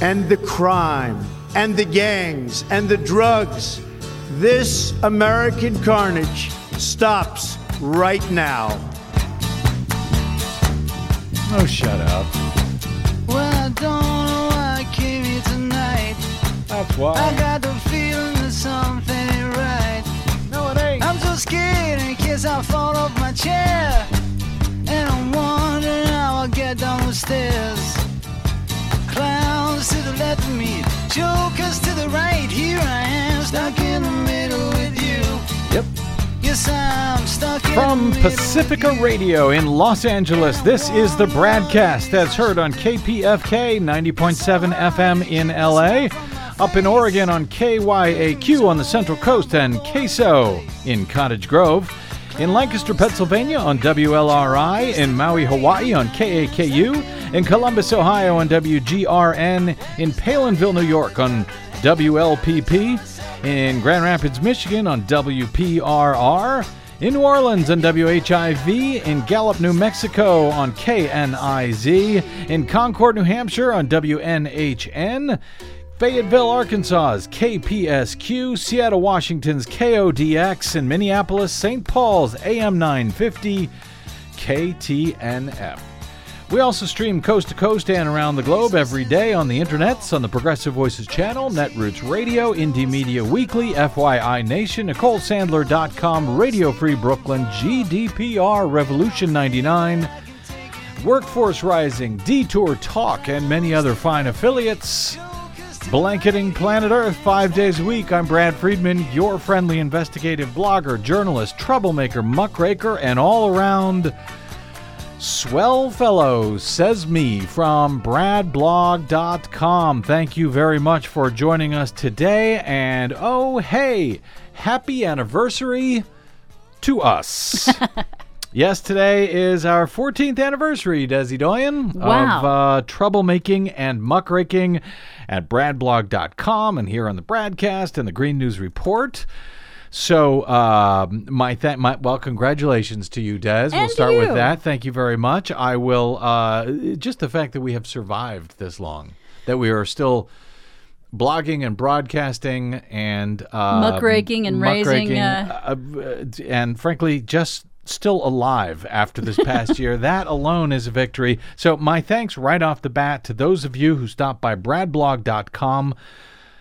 and the crime and the gangs and the drugs. This American carnage stops right now. Oh, shut up. Well, I don't know why I came here tonight. That's why. I got the feeling that something ain't right. No, it ain't. I'm so scared in case I fall off my chair. And I'm wondering how I'll get down the stairs. Clowns to the left of me, jokers to the right. Here I am, stuck in the middle with you. Yep. Yes, I'm stuck in From the Pacifica. Radio in Los Angeles, this is the BradCast that's heard on KPFK 90.7 FM in LA, up in Oregon on KYAQ on the Central Coast and KSO in Cottage Grove, in Lancaster, Pennsylvania on WLRI, in Maui, Hawaii on KAKU, in Columbus, Ohio on WGRN, in Palenville, New York on WLPP, in Grand Rapids, Michigan on WPRR, in New Orleans on WHIV, in Gallup, New Mexico on KNIZ, in Concord, New Hampshire on WNHN, Fayetteville, Arkansas's KPSQ, Seattle, Washington's KODX, and Minneapolis, St. Paul's AM 950 KTNF. We also stream coast to coast and around the globe every day on the internets, on the Progressive Voices channel, Netroots Radio, Indie Media Weekly, FYI Nation, NicoleSandler.com, Radio Free Brooklyn, GDPR, Revolution 99, Workforce Rising, Detour Talk, and many other fine affiliates. Blanketing planet Earth five days a week. I'm Brad Friedman, your friendly investigative blogger, journalist, troublemaker, muckraker, and all around swell fellow, says me from bradblog.com. Thank you very much for joining us today. And oh, hey, happy anniversary to us. Yes, today is our 14th anniversary, Desi Doyen, Wow. of uh, troublemaking and muckraking at bradblog.com and here on the BradCast and the Green News Report. So, uh, my, th- my well, congratulations to you, Des. And we'll start with that. Thank you very much. I will uh, just the fact that we have survived this long, that we are still blogging and broadcasting and uh, Muckraking and raising, uh, uh, and frankly, just still alive after this past year. That alone is a victory. So, my thanks right off the bat to those of you who stopped by bradblog.com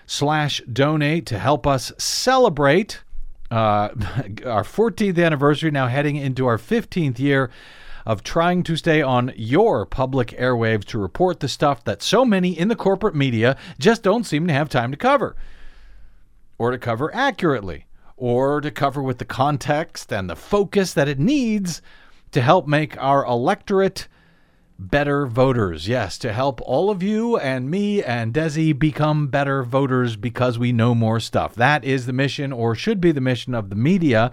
slash donate to help us celebrate uh, our 14th anniversary, now heading into our 15th year of trying to stay on your public airwaves to report the stuff that so many in the corporate media just don't seem to have time to cover or to cover accurately, or to cover with the context and the focus that it needs to help make our electorate better voters. Yes, to help all of you and me and Desi become better voters because we know more stuff. That is the mission, or should be the mission of the media.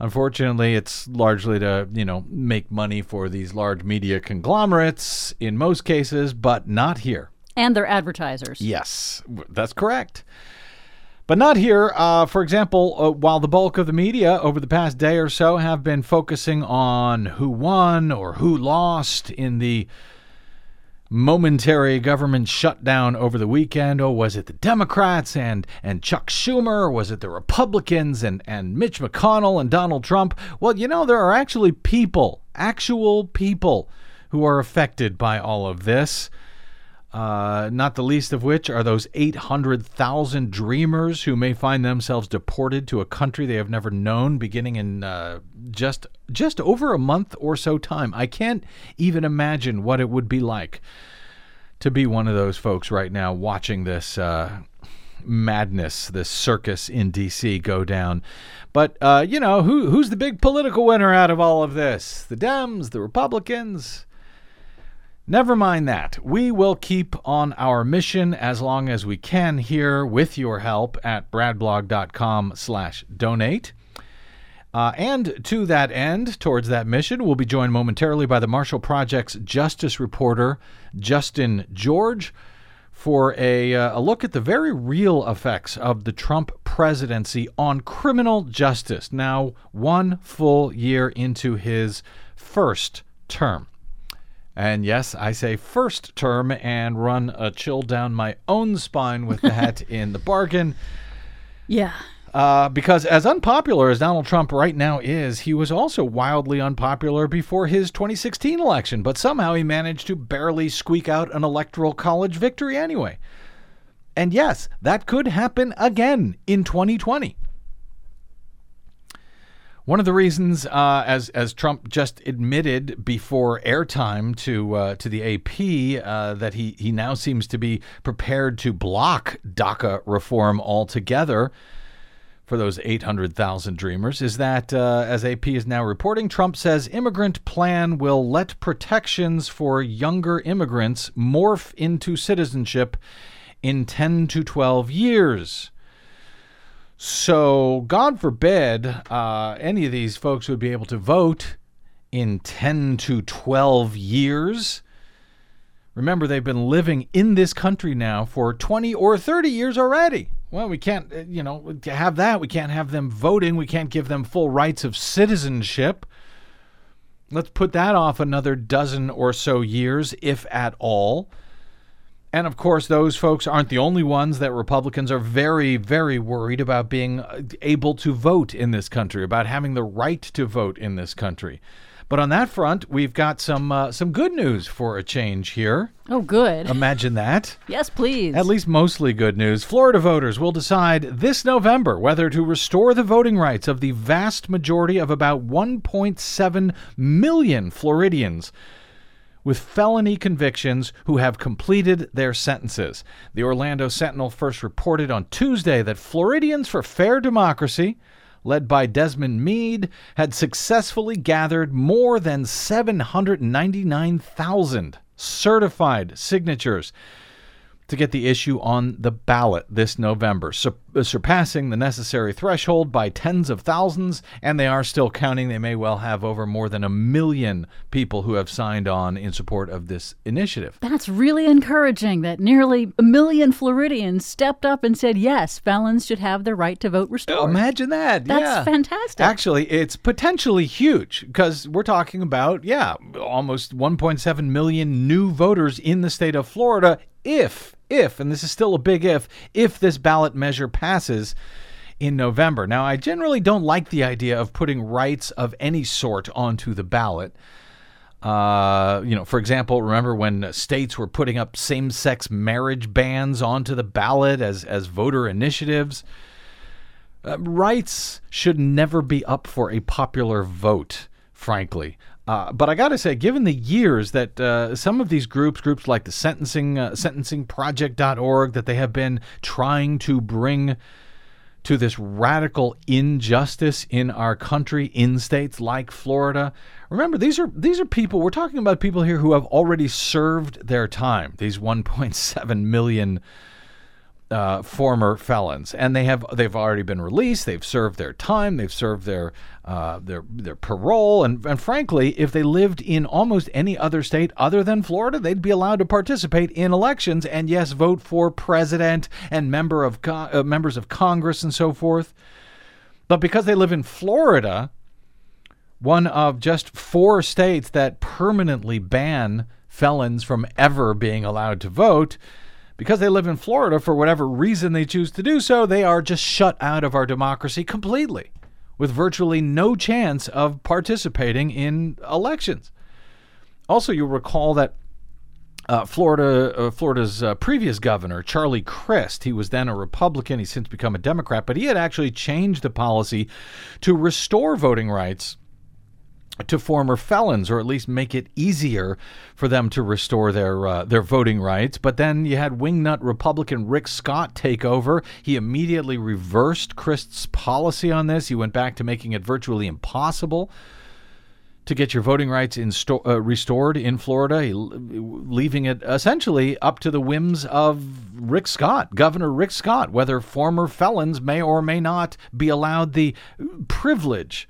Unfortunately, it's largely to, you know, make money for these large media conglomerates in most cases, but not here. and their advertisers. Yes, that's correct. But not here. Uh, for example, uh, while the bulk of the media over the past day or so have been focusing on who won or who lost in the momentary government shutdown over the weekend. Oh, was it the Democrats and, and Chuck Schumer? Was it the Republicans and, and Mitch McConnell and Donald Trump? Well, you know, there are actually people, actual people, who are affected by all of this. Uh, not the least of which are those 800,000 dreamers who may find themselves deported to a country they have never known beginning in uh, just just over a month or so time. I can't even imagine what it would be like to be one of those folks right now watching this uh, madness, this circus in D.C. go down. But uh, you know, who who's the big political winner out of all of this? The Dems, the Republicans. Never mind that. We will keep on our mission as long as we can here with your help at bradblog.com slash donate. Uh, and to that end, towards that mission, we'll be joined momentarily by the Marshall Project's justice reporter, Justin George, for a, uh, a look at the very real effects of the Trump presidency on criminal justice, now one full year into his first term. And yes, I say first term and run a chill down my own spine with that in the bargain. Yeah. Uh, because as unpopular as Donald Trump right now is, he was also wildly unpopular before his 2016 election, but somehow he managed to barely squeak out an electoral college victory anyway. And yes, that could happen again in 2020. One of the reasons, uh, as as Trump just admitted before airtime to uh, to the AP, uh, that he he now seems to be prepared to block DACA reform altogether for those 800,000 dreamers, is that uh, as AP is now reporting, Trump says immigrant plan will let protections for younger immigrants morph into citizenship in 10 to 12 years. So, God forbid uh, any of these folks would be able to vote in 10 to 12 years. Remember, they've been living in this country now for 20 or 30 years already. Well, we can't, uh, you know, have that. We can't have them voting. We can't give them full rights of citizenship. Let's put that off another dozen or so years, if at all. And of course, those folks aren't the only ones that Republicans are very, very worried about being able to vote in this country, about having the right to vote in this country. But on that front, we've got some uh, some good news for a change here. Oh, good. Imagine that. yes, please. At least mostly good news. Florida voters will decide this November whether to restore the voting rights of the vast majority of about 1.7 million Floridians with felony convictions who have completed their sentences. The Orlando Sentinel first reported on Tuesday that Floridians for Fair Democracy, led by Desmond Meade, had successfully gathered more than 799,000 certified signatures to get the issue on the ballot this November, sur- uh, surpassing the necessary threshold by tens of thousands, and they are still counting. They may well have over more than a million people who have signed on in support of this initiative. That's really encouraging that nearly a million Floridians stepped up and said, yes, felons should have the right to vote restored. Imagine that. That's yeah. fantastic. Actually, it's potentially huge because we're talking about, yeah, almost 1.7 million new voters in the state of Florida if, if, and this is still a big if, if this ballot measure passes in November. Now, I generally don't like the idea of putting rights of any sort onto the ballot. Uh, you know, for example, remember when states were putting up same-sex marriage bans onto the ballot as as voter initiatives? Uh, rights should never be up for a popular vote, frankly. Uh, but I got to say, given the years that uh, some of these groups, groups like the sentencing uh, sentencingproject.org, that they have been trying to bring to this radical injustice in our country, in states like Florida. Remember, these are these are people. We're talking about people here who have already served their time. These 1.7 million uh, former felons, and they have they've already been released. They've served their time. They've served their uh, their their parole, and and frankly, if they lived in almost any other state other than Florida, they'd be allowed to participate in elections and yes, vote for president and member of uh, members of Congress and so forth. But because they live in Florida, one of just four states that permanently ban felons from ever being allowed to vote because they live in Florida for whatever reason they choose to do so, they are just shut out of our democracy completely, with virtually no chance of participating in elections. Also, you'll recall that uh, Florida, uh, Florida's uh, previous governor, Charlie Crist, he was then a Republican. He's since become a Democrat, but he had actually changed the policy to restore voting rights to former felons, or at least make it easier for them to restore their uh, their voting rights. But then you had wingnut Republican Rick Scott take over. He immediately reversed Crist's policy on this. He went back to making it virtually impossible to get your voting rights insto- uh, restored in Florida, leaving it essentially up to the whims of Rick Scott, Governor Rick Scott, whether former felons may or may not be allowed the privilege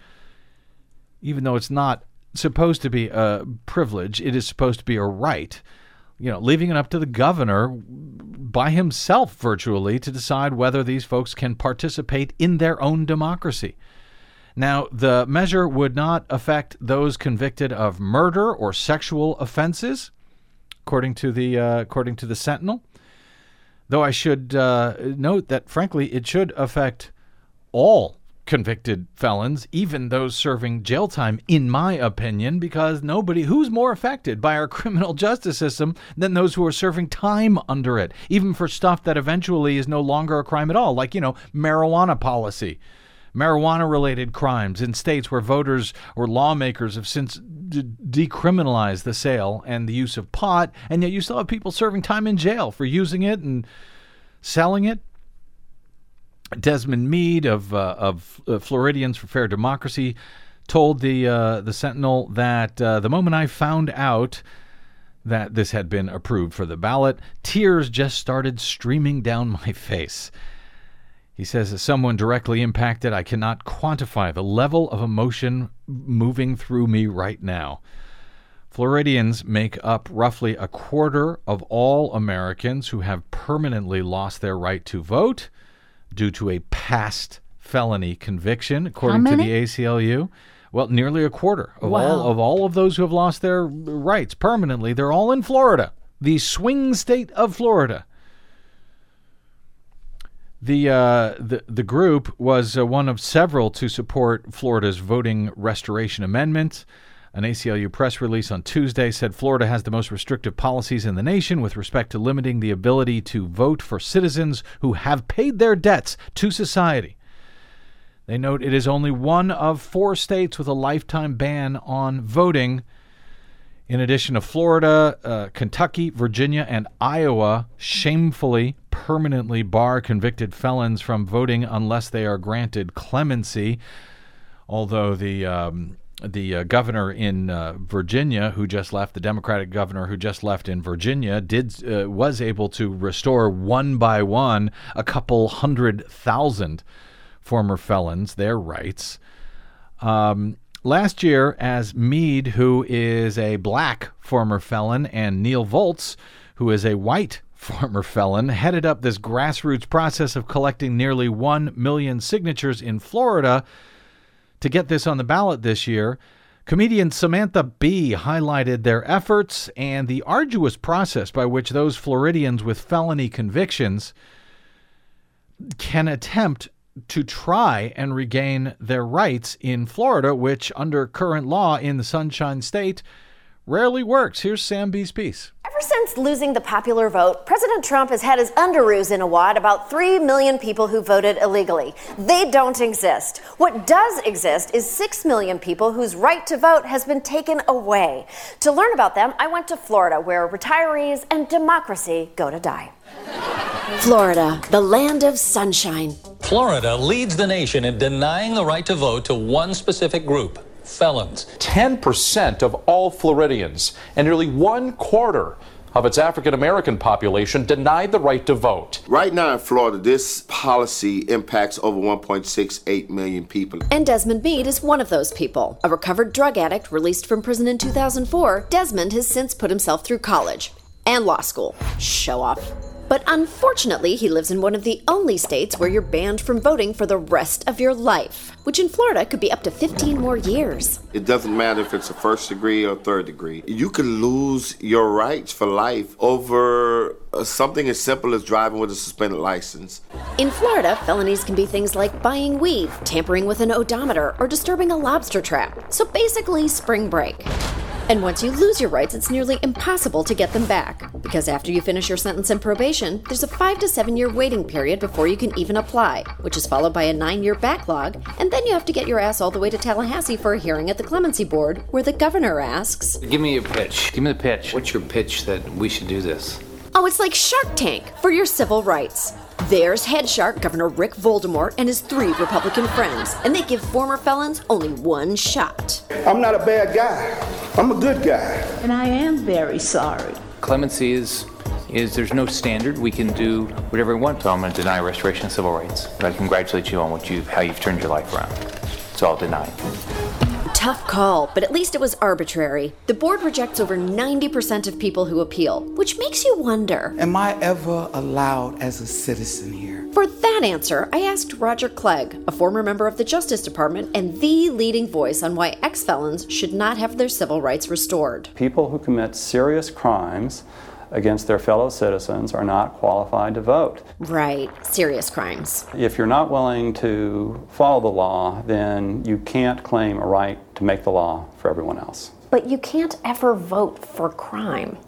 even though it's not supposed to be a privilege, it is supposed to be a right. You know, leaving it up to the governor by himself virtually to decide whether these folks can participate in their own democracy. Now, the measure would not affect those convicted of murder or sexual offenses, according to the uh, according to the Sentinel. Though I should uh, note that, frankly, it should affect all convicted felons, even those serving jail time, in my opinion, because nobody who's more affected by our criminal justice system than those who are serving time under it, even for stuff that eventually is no longer a crime at all, like, you know, marijuana policy. Marijuana related crimes in states where voters or lawmakers have since d- decriminalized the sale and the use of pot, and yet you still have people serving time in jail for using it and selling it. Desmond Meade of uh, of uh, Floridians for Fair Democracy told the uh, the Sentinel that uh, the moment I found out that this had been approved for the ballot, tears just started streaming down my face. He says, as someone directly impacted, I cannot quantify the level of emotion moving through me right now. Floridians make up roughly a quarter of all Americans who have permanently lost their right to vote due to a past felony conviction, according to the? ACLU. Well, nearly a quarter of all of all of those who have lost their rights permanently, they're all in Florida, the swing state of Florida. The, uh, the the group was uh, one of several to support Florida's voting restoration amendment. An ACLU press release on Tuesday said Florida has the most restrictive policies in the nation with respect to limiting the ability to vote for citizens who have paid their debts to society. They note it is only one of four states with a lifetime ban on voting. In addition to Florida, uh, Kentucky, Virginia, and Iowa shamefully permanently bar convicted felons from voting unless they are granted clemency. Although the um, the uh, governor in uh, Virginia, who just left, the Democratic governor who just left in Virginia, did uh, was able to restore one by one a couple hundred thousand former felons their rights. Um, last year, as Meade, who is a black former felon, and Neil Volz, who is a white former felon, headed up this grassroots process of collecting nearly 1 million signatures in Florida to get this on the ballot this year. Comedian Samantha Bee highlighted their efforts and the arduous process by which those Floridians with felony convictions can attempt to try and regain their rights in Florida, which, under current law in the Sunshine State, rarely works. Here's Sam Bee's piece. Ever since losing the popular vote, President Trump has had his underoos in a wad about 3 million people who voted illegally. They don't exist. What does exist is 6 million people whose right to vote has been taken away. To learn about them, I went to Florida, where retirees and democracy go to die. Florida, the land of sunshine. Florida leads the nation in denying the right to vote to one specific group felons. 10% of all Floridians and nearly one quarter of its African American population denied the right to vote. Right now in Florida, this policy impacts over 1.68 million people. And Desmond Meade is one of those people. A recovered drug addict released from prison in 2004, Desmond has since put himself through college and law school. Show off. But unfortunately, he lives in one of the only states where you're banned from voting for the rest of your life, which in Florida could be up to 15 more years. It doesn't matter if it's a first degree or third degree. You can lose your rights for life over uh, something as simple as driving with a suspended license. In Florida, felonies can be things like buying weed, tampering with an odometer, or disturbing a lobster trap. So basically, spring break. And once you lose your rights, it's nearly impossible to get them back. Because after you finish your sentence and probation, there's a five to seven year waiting period before you can even apply, which is followed by a nine year backlog, and then you have to get your ass all the way to Tallahassee for a hearing at the Clemency Board, where the governor asks, Give me your pitch. Give me the pitch. What's your pitch that we should do this? Oh, it's like Shark Tank for your civil rights. There's head shark Governor Rick Voldemort and his three Republican friends, and they give former felons only one shot. I'm not a bad guy. I'm a good guy. And I am very sorry. Clemency is is there's no standard. We can do whatever we want. So I'm going to deny restoration of civil rights. But I congratulate you on what you how you've turned your life around. So I'll deny. Tough call, but at least it was arbitrary. The board rejects over 90% of people who appeal, which makes you wonder. Am I ever allowed as a citizen here? For that answer, I asked Roger Clegg, a former member of the Justice Department and the leading voice on why ex felons should not have their civil rights restored. People who commit serious crimes against their fellow citizens are not qualified to vote. Right, serious crimes. If you're not willing to follow the law, then you can't claim a right to make the law for everyone else. But you can't ever vote for crime.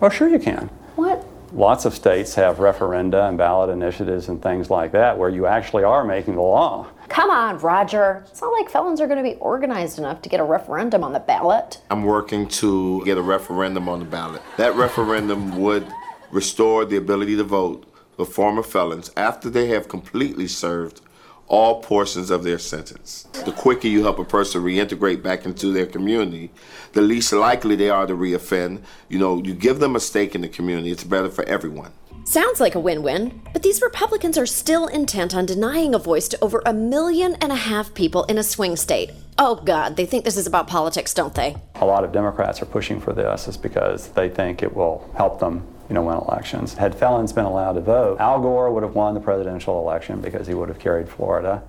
Well, sure you can. What? Lots of states have referenda and ballot initiatives and things like that where you actually are making the law. Come on, Roger. It's not like felons are going to be organized enough to get a referendum on the ballot. I'm working to get a referendum on the ballot. That referendum would restore the ability to vote for former felons after they have completely served all portions of their sentence. The quicker you help a person reintegrate back into their community, the least likely they are to reoffend. You know, you give them a stake in the community, it's better for everyone. Sounds like a win win, but these Republicans are still intent on denying a voice to over a million and a half people in a swing state. Oh, God, they think this is about politics, don't they? A lot of Democrats are pushing for this is because they think it will help them you know, win elections. Had felons been allowed to vote, Al Gore would have won the presidential election because he would have carried Florida.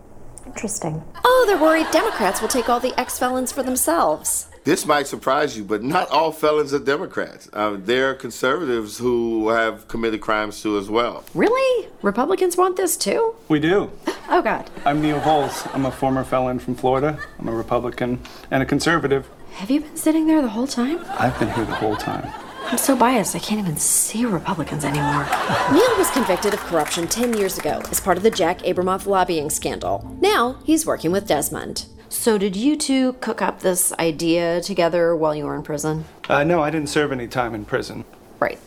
Interesting. Oh, they're worried Democrats will take all the ex felons for themselves. This might surprise you, but not all felons are Democrats. Uh, there are conservatives who have committed crimes too as well. Really? Republicans want this too? We do. Oh, God. I'm Neil Volz. I'm a former felon from Florida. I'm a Republican and a conservative. Have you been sitting there the whole time? I've been here the whole time. I'm so biased, I can't even see Republicans anymore. Neil was convicted of corruption 10 years ago as part of the Jack Abramoff lobbying scandal. Now he's working with Desmond. So, did you two cook up this idea together while you were in prison? Uh, no, I didn't serve any time in prison. Right.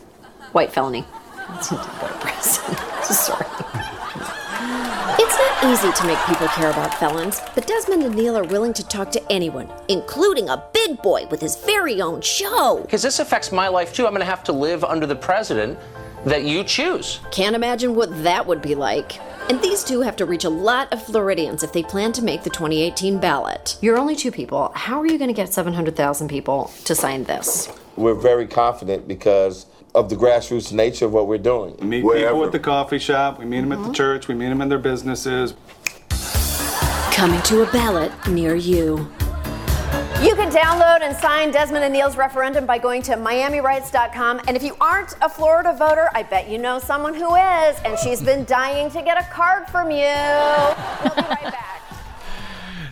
White felony. That's not go to prison. Sorry. It's not easy to make people care about felons, but Desmond and Neil are willing to talk to anyone, including a big boy with his very own show. Because this affects my life too. I'm going to have to live under the president that you choose. Can't imagine what that would be like. And these two have to reach a lot of Floridians if they plan to make the 2018 ballot. You're only two people. How are you going to get 700,000 people to sign this? We're very confident because of the grassroots nature of what we're doing. We meet people at the coffee shop, we meet them at the mm-hmm. church, we meet them in their businesses. Coming to a ballot near you. You can download and sign Desmond and Neil's referendum by going to MiamiRights.com. And if you aren't a Florida voter, I bet you know someone who is, and she's been dying to get a card from you. We'll be right back.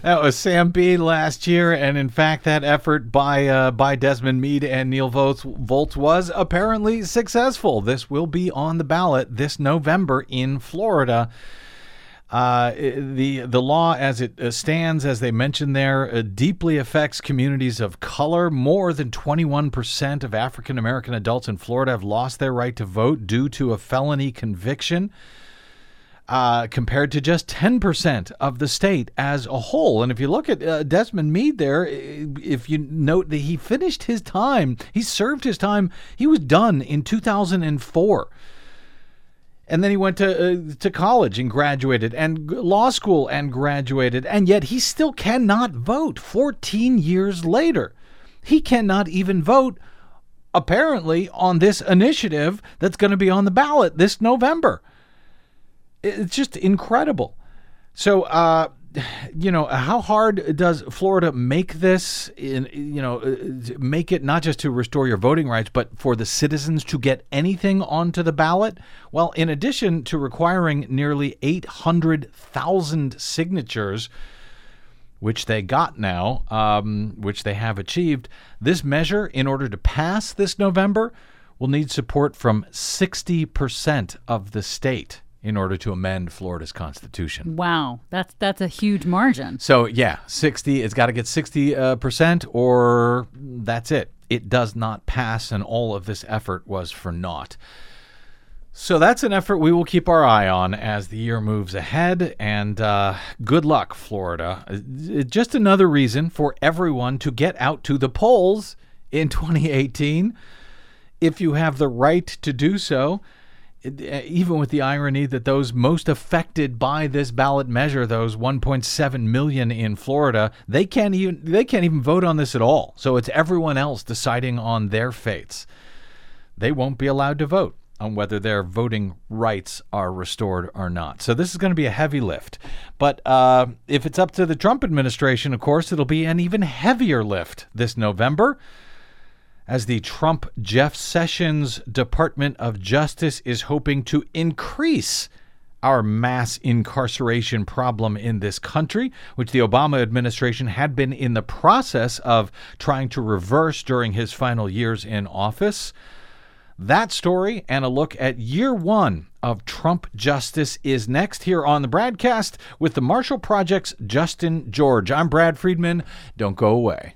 That was Sam Bede last year, and in fact, that effort by uh, by Desmond Meade and Neil Volz was apparently successful. This will be on the ballot this November in Florida. Uh, the the law as it uh, stands, as they mentioned there, uh, deeply affects communities of color. More than 21% of African American adults in Florida have lost their right to vote due to a felony conviction uh, compared to just 10% of the state as a whole. And if you look at uh, Desmond Meade there, if you note that he finished his time, he served his time, he was done in 2004. And then he went to uh, to college and graduated, and law school and graduated, and yet he still cannot vote 14 years later. He cannot even vote, apparently, on this initiative that's going to be on the ballot this November it's just incredible. So, uh, you know, how hard does Florida make this? In you know, uh, make it not just to restore your voting rights, but for the citizens to get anything onto the ballot? Well, in addition to requiring nearly eight hundred thousand signatures. Which they got now, um, which they have achieved. This measure, in order to pass this November, will need support from 60% of the state in order to amend Florida's constitution. Wow, that's that's a huge margin. So yeah, sixty. It's got to get sixty uh, percent, or that's it. It does not pass, and all of this effort was for naught. So that's an effort we will keep our eye on as the year moves ahead. And uh, good luck, Florida. Uh, just another reason for everyone to get out to the polls in 2018 if you have the right to do so uh, even with the irony that those most affected by this ballot measure, those 1.7 million in Florida, they can't even they can't even vote on this at all. So it's everyone else deciding on their fates. They won't be allowed to vote on whether their voting rights are restored or not. So this is going to be a heavy lift. But uh, if it's up to the Trump administration, of course, it'll be an even heavier lift this November as the Trump Jeff Sessions Department of Justice is hoping to increase our mass incarceration problem in this country, which the Obama administration had been in the process of trying to reverse during his final years in office. That story and a look at year one of Trump justice is next here on the BradCast with the Marshall Project's Justin George. I'm Brad Friedman. Don't go away.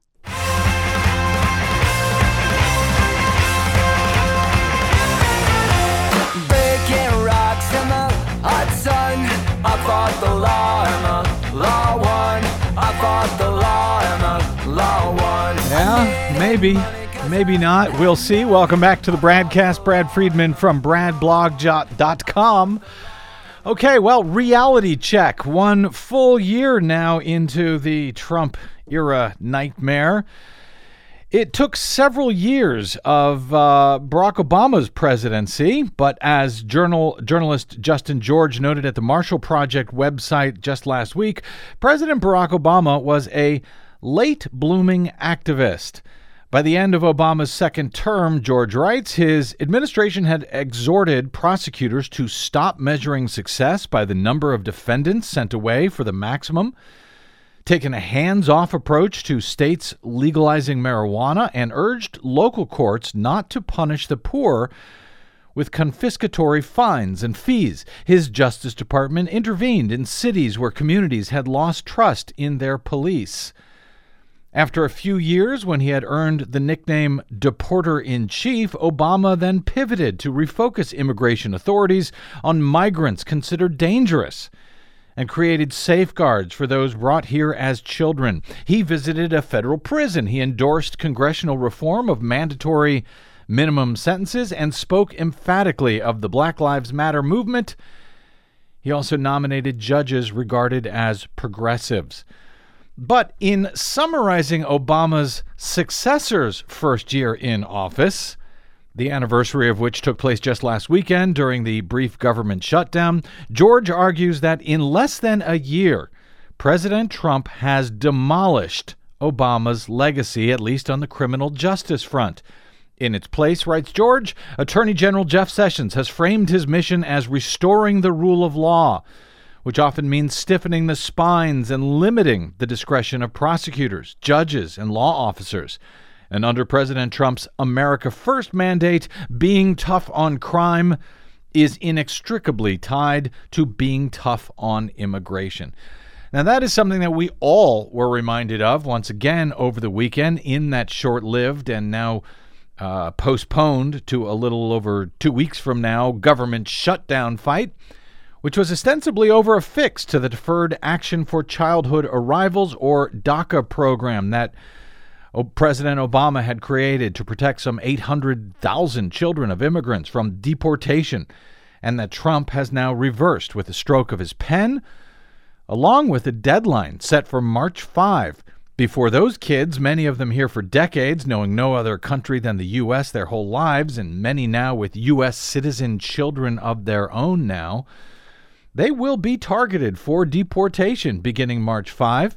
I fought the law and the law won. I fought the law and the law won. Yeah, maybe. Maybe not. We'll see. Welcome back to the BradCast. Brad Friedman from bradblog.com. Okay, well, reality check. One full year now into the Trump era nightmare. It took several years of uh, Barack Obama's presidency, but as journal journalist Justin George noted at the Marshall Project website just last week, President Barack Obama was a late blooming activist. By the end of Obama's second term, George writes, his administration had exhorted prosecutors to stop measuring success by the number of defendants sent away for the maximum taken a hands off approach to states legalizing marijuana and urged local courts not to punish the poor with confiscatory fines and fees. His Justice Department intervened in cities where communities had lost trust in their police. After a few years, when he had earned the nickname Deporter in Chief, Obama then pivoted to refocus immigration authorities on migrants considered dangerous and created safeguards for those brought here as children. He visited a federal prison. He endorsed congressional reform of mandatory minimum sentences and spoke emphatically of the Black Lives Matter movement. He also nominated judges regarded as progressives. But in summarizing Obama's successor's first year in office, the anniversary of which took place just last weekend during the brief government shutdown, George argues that in less than a year, President Trump has demolished Obama's legacy, at least on the criminal justice front. In its place, writes George, Attorney General Jeff Sessions has framed his mission as restoring the rule of law, which often means stiffening the spines and limiting the discretion of prosecutors, judges, and law officers. And under President Trump's America First mandate, being tough on crime is inextricably tied to being tough on immigration. Now, that is something that we all were reminded of once again over the weekend in that short lived and now uh, postponed to a little over two weeks from now government shutdown fight, which was ostensibly over a fix to the Deferred Action for Childhood Arrivals or DACA program that President Obama had created to protect some 800,000 children of immigrants from deportation, and that Trump has now reversed with a stroke of his pen, along with a deadline set for March 5. Before those kids, many of them here for decades, knowing no other country than the U.S. their whole lives, and many now with U.S. citizen children of their own now, they will be targeted for deportation beginning March 5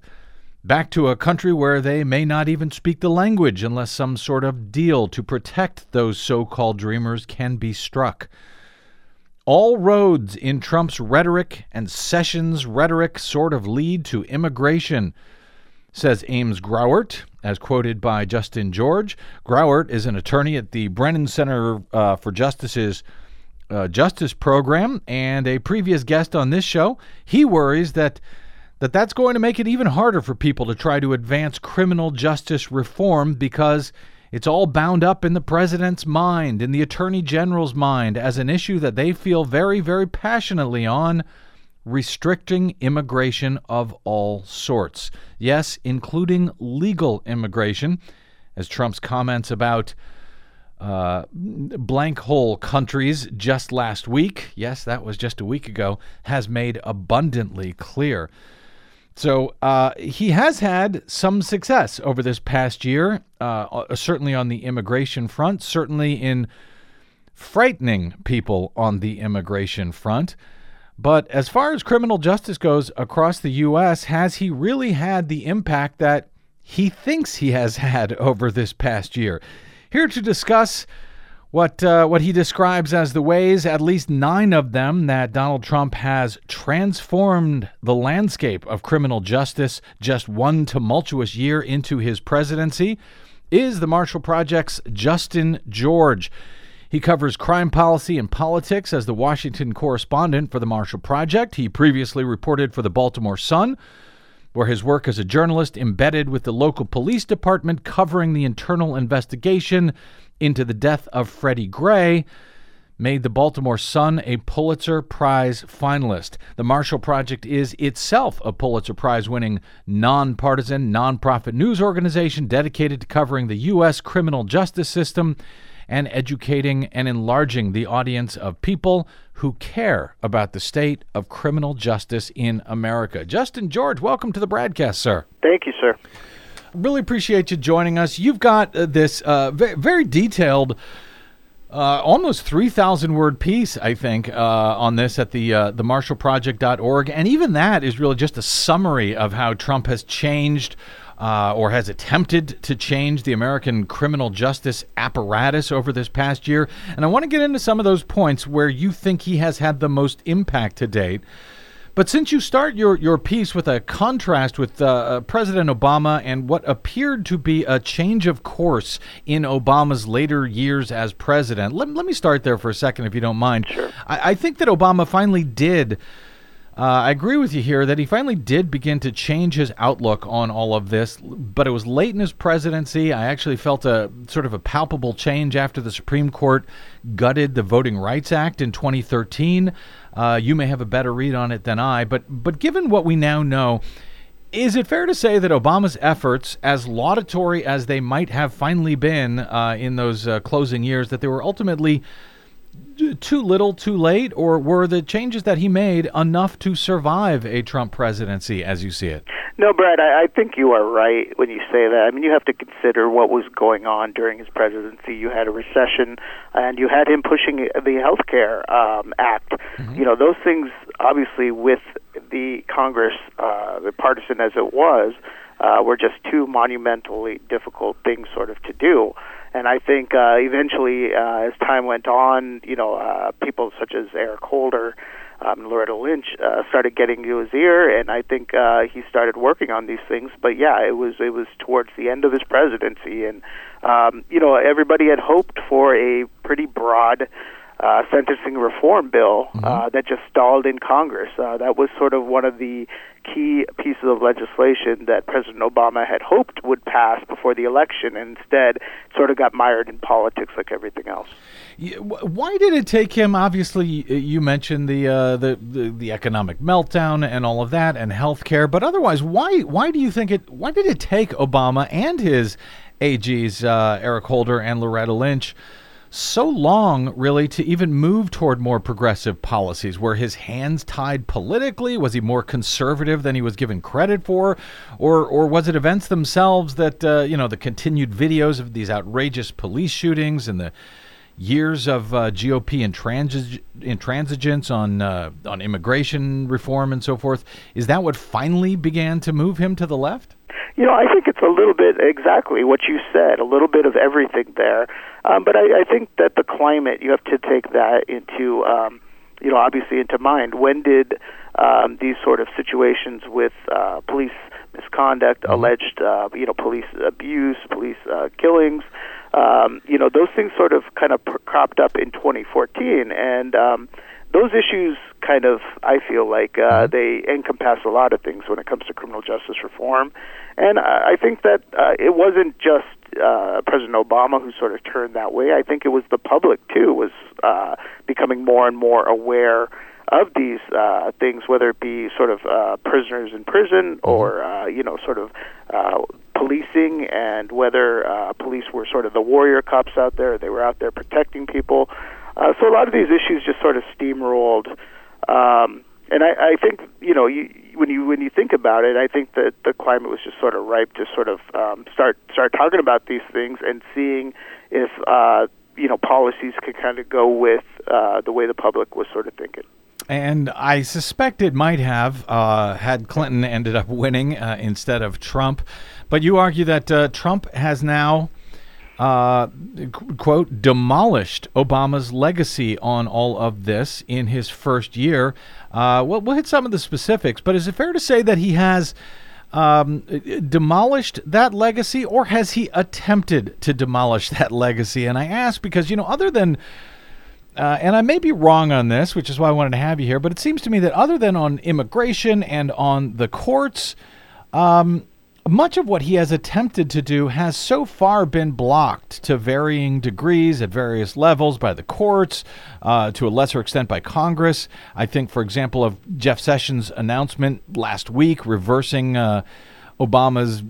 back to a country where they may not even speak the language unless some sort of deal to protect those so called dreamers can be struck. All roads in Trump's rhetoric and Sessions' rhetoric sort of lead to immigration, says Ames Grawert, as quoted by Justin George. Grawert is an attorney at the Brennan Center uh, for Justice's uh, justice program, and a previous guest on this show, he worries that that that's going to make it even harder for people to try to advance criminal justice reform because it's all bound up in the president's mind, in the attorney general's mind, as an issue that they feel very, very passionately on restricting immigration of all sorts. Yes, including legal immigration, as Trump's comments about uh, blank hole countries just last week, yes, that was just a week ago, has made abundantly clear. So uh, he has had some success over this past year, uh, uh, certainly on the immigration front, certainly in frightening people on the immigration front. But as far as criminal justice goes across the U.S., has he really had the impact that he thinks he has had over this past year? Here to discuss what uh, what he describes as the ways, at least nine of them, that Donald Trump has transformed the landscape of criminal justice just one tumultuous year into his presidency, is the Marshall Project's Justin George. He covers crime policy and politics as the Washington correspondent for the Marshall Project. He previously reported for the Baltimore Sun, where his work as a journalist embedded with the local police department covering the internal investigation into the death of Freddie Gray made the Baltimore Sun a Pulitzer Prize finalist. The Marshall Project is itself a Pulitzer Prize winning nonpartisan nonprofit news organization dedicated to covering the U.S. criminal justice system and educating and enlarging the audience of people who care about the state of criminal justice in America. Justin George, welcome to the BradCast, sir. Thank you, sir really appreciate you joining us. You've got uh, this uh, very, very, detailed, uh, almost 3,000 word piece, I think, uh, on this at the uh, the MarshallProject.org. And even that is really just a summary of how Trump has changed. Uh, or has attempted to change the American criminal justice apparatus over this past year. And I want to get into some of those points where you think he has had the most impact to date. But since you start your, your piece with a contrast with uh, uh, President Obama and what appeared to be a change of course in Obama's later years as president, let, let me start there for a second, if you don't mind. Sure. I, I think that Obama finally did. Uh, I agree with you here that he finally did begin to change his outlook on all of this, but it was late in his presidency. I actually felt a sort of a palpable change after the Supreme Court gutted the Voting Rights Act in 2013. Uh, you may have a better read on it than I, but but given what we now know, is it fair to say that Obama's efforts, as laudatory as they might have finally been uh, in those uh, closing years, that they were ultimately too little, too late, or were the changes that he made enough to survive a Trump presidency, as you see it? No, Brad, I, I think you are right when you say that. I mean, you have to consider what was going on during his presidency. You had a recession, and you had him pushing the Health Care um, Act. Mm-hmm. You know, those things, obviously, with the Congress, uh, the partisan as it was, uh, were just two monumentally difficult things, sort of, to do. And I think uh, eventually, uh, as time went on, you know, uh, people such as Eric Holder um, Loretta Lynch uh, started getting to his ear, and I think uh, he started working on these things. But yeah, it was it was towards the end of his presidency, and um, you know everybody had hoped for a pretty broad uh, sentencing reform bill uh, mm-hmm. that just stalled in Congress. Uh, that was sort of one of the key pieces of legislation that President Obama had hoped would pass before the election, and instead sort of got mired in politics like everything else. Why did it take him? Obviously, you mentioned the, uh, the, the the economic meltdown and all of that, and health care. But otherwise, why why do you think it? Why did it take Obama and his AGs, uh, Eric Holder and Loretta Lynch? So long, really, to even move toward more progressive policies? Were his hands tied politically? Was he more conservative than he was given credit for? Or, or was it events themselves that, uh, you know, the continued videos of these outrageous police shootings and the years of uh, GOP intransi- intransigence on uh, on immigration reform and so forth. Is that what finally began to move him to the left? You know, I think it's a little bit exactly what you said, a little bit of everything there. Um, but I, I think that the climate, you have to take that into, um, you know, obviously into mind. When did um, these sort of situations with uh, police misconduct, mm-hmm. alleged, uh, you know, police abuse, police uh, killings, um, you know, those things sort of kind of cropped up in 2014, and um, those issues kind of, I feel like, uh, they encompass a lot of things when it comes to criminal justice reform, and I I think that uh, it wasn't just uh, President Obama who sort of turned that way. I think it was the public too was uh, becoming more and more aware of these uh, things, whether it be sort of uh, prisoners in prison or uh, you know sort of uh, policing, and whether uh, police were sort of the warrior cops out there. They were out there protecting people. Uh, so a lot of these issues just sort of steamrolled. Um, and I, I think you know you, when you when you think about it, I think that the climate was just sort of ripe to sort of um, start start talking about these things and seeing if uh, you know policies could kind of go with uh, the way the public was sort of thinking. And I suspect it might have uh, had Clinton ended up winning uh, instead of Trump. But you argue that uh, Trump has now, uh, quote, demolished Obama's legacy on all of this in his first year. Uh, well, hit some of the specifics, but is it fair to say that he has um, demolished that legacy, or has he attempted to demolish that legacy? And I ask because, you know, other than uh, and I may be wrong on this, which is why I wanted to have you here, but it seems to me that other than on immigration and on the courts, um, much of what he has attempted to do has so far been blocked to varying degrees at various levels by the courts, uh, to a lesser extent by Congress. I think, for example, of Jeff Sessions' announcement last week reversing. Uh, Obama's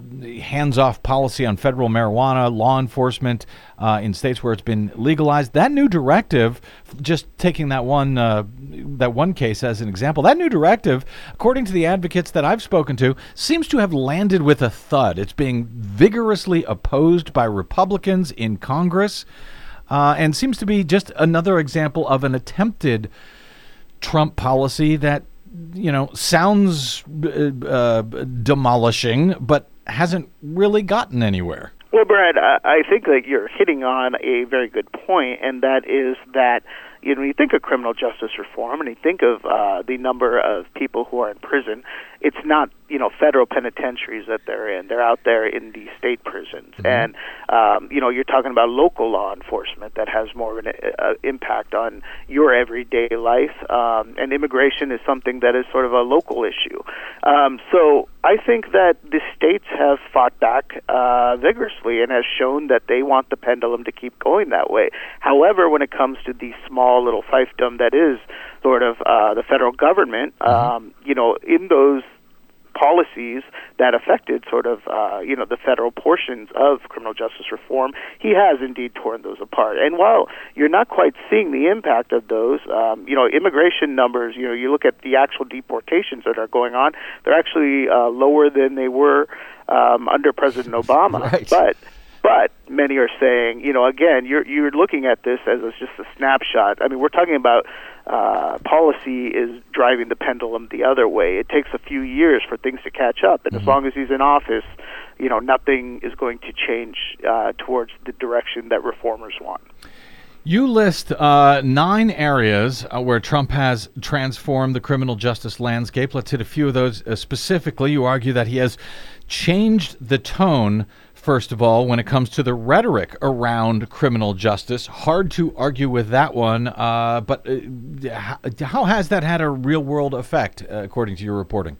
hands off policy on federal marijuana, law enforcement uh, in states where it's been legalized. That new directive, just taking that one, uh, that one case as an example, that new directive, according to the advocates that I've spoken to, seems to have landed with a thud. It's being vigorously opposed by Republicans in Congress uh, and seems to be just another example of an attempted Trump policy that you know, sounds uh, uh, demolishing, but hasn't really gotten anywhere. Well, Brad, I I think that you're hitting on a very good point, and that is that you know, you think of criminal justice reform and you think of uh, the number of people who are in prison, it's not you know federal penitentiaries that they're in. They're out there in the state prisons, Mhm. and um, you know you're talking about local law enforcement that has more of an uh, impact on your everyday life. Um, and immigration is something that is sort of a local issue. Um, so I think that the states have fought back uh, vigorously and has shown that they want the pendulum to keep going that way. However, when it comes to the small little fiefdom that is sort of uh, the federal government, um, you know, in those policies that affected sort of uh, you know the federal portions of criminal justice reform, he has indeed torn those apart. And while you're not quite seeing the impact of those, um, you know, immigration numbers, you know, you look at the actual deportations that are going on, they're actually uh, lower than they were um, under President Obama. But but many are saying, you know, again, you're you're looking at this as just a snapshot. I mean, we're talking about uh, policy is driving the pendulum the other way. It takes a few years for things to catch up, and as long as he's in office, you know, nothing is going to change uh, towards the direction that reformers want. You list uh, nine areas uh, where Trump has transformed the criminal justice landscape. Let's hit a few of those uh, specifically. You argue that he has changed the tone, first of all, when it comes to the rhetoric around criminal justice. Hard to argue with that one, uh, but uh, how has that had a real world effect, uh, according to your reporting?